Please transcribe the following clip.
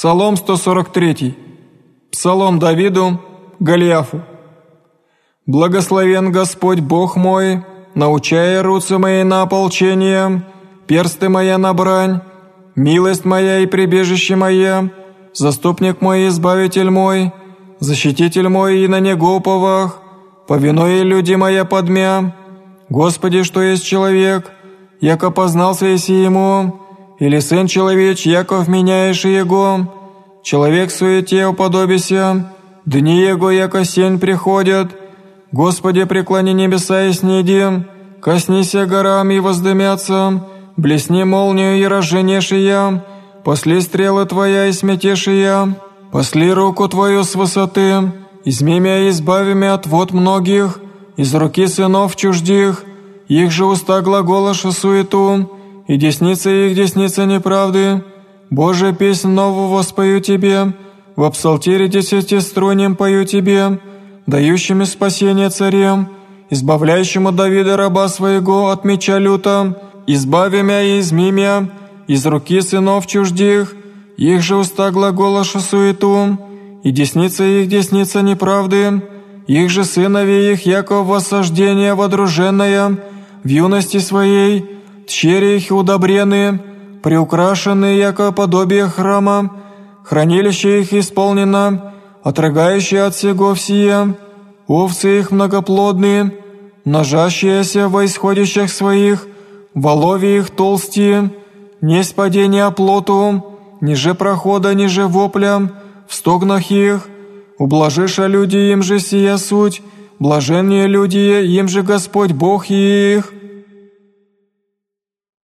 Псалом 143. Псалом Давиду, Голиафу. «Благословен Господь Бог мой, научая руцы мои на ополчение, персты моя на брань, милость моя и прибежище мое, заступник мой и избавитель мой, защититель мой и на него уповах, повинуя люди моя подмя. Господи, что есть человек, яко познался еси ему, или сын человеч, яко вменяешь его, человек суете уподобися, дни его, яко сень приходят, Господи, преклони небеса и сниди, коснися горам и воздымятся, блесни молнию и разженешия, после стрелы Твоя и сметешия, после руку Твою с высоты, изми меня и избави меня от вод многих, из руки сынов чуждих, их же уста глаголаша суету, и десница их десница неправды. Боже, песнь новую воспою Тебе, в псалтире десятиструнем пою Тебе, дающими спасение царем, избавляющему Давида раба своего от меча люта, избави мя и изми из руки сынов чуждих, их же уста глаголаша суету, и десница их десница неправды, их же сыновей их яко воссаждение водруженное, в юности своей, тщери их удобрены, приукрашенные яко подобие храма, хранилище их исполнено, отрыгающие от всего всее, овцы их многоплодные, множащиеся во исходящих своих, волови их толстие, не падения оплоту, ниже прохода, ниже вопля, в стогнах их, ублажиша люди им же сия суть, блаженные люди, им же Господь Бог их».